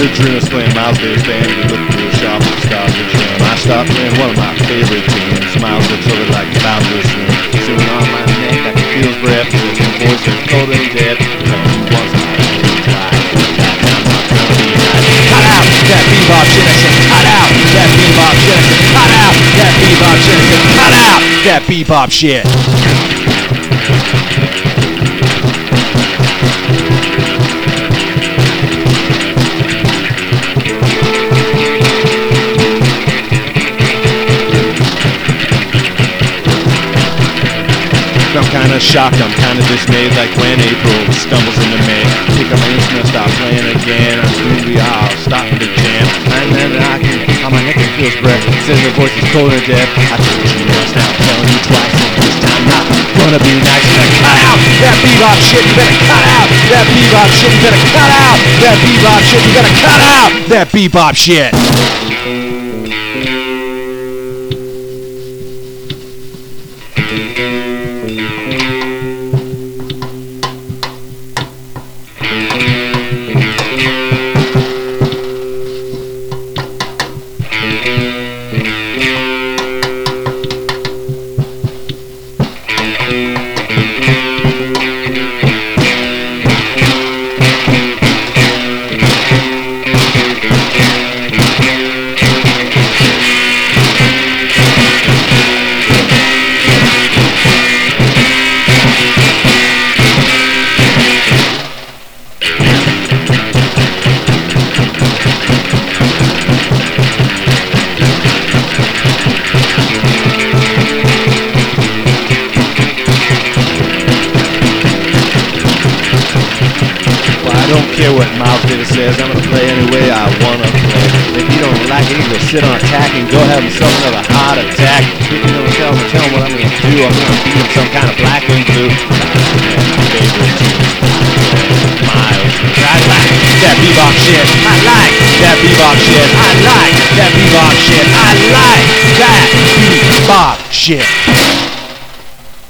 adrenaline slam Davis band to look through a shop and start to trim. I start playing one of my favorite tunes. Miles looks over like the boundless room. Sitting on my neck, I can feel his breath. His voice is cold and dead. Once I. Cut out that bebop shit! Cut out that bebop shit! Cut out that bebop shit! Cut out that bebop shit! I'm kinda shocked, I'm kinda dismayed Like when April stumbles into May. Pick up my instrument, start playing again I'm be out, starting to jam. And then I can, on my neck and feels breath Says the voice is cold and dead. I told you once now, I'm telling you twice And this time not gonna be nice. Better cut out that bebop shit You better cut out. That bebop shit You better cut out. That bebop shit You better cut out. That bebop shit I don't care what Miles Davis says. I'm gonna play any way I wanna play. If you don't like it, you can sit on attack and go have yourself another heart attack. You know, tell him, tell him what I'm gonna do. I'm gonna beat him some kind of black and blue. I like that bebop shit. I like that bebop shit. I like that bebop shit. I like that bebop shit.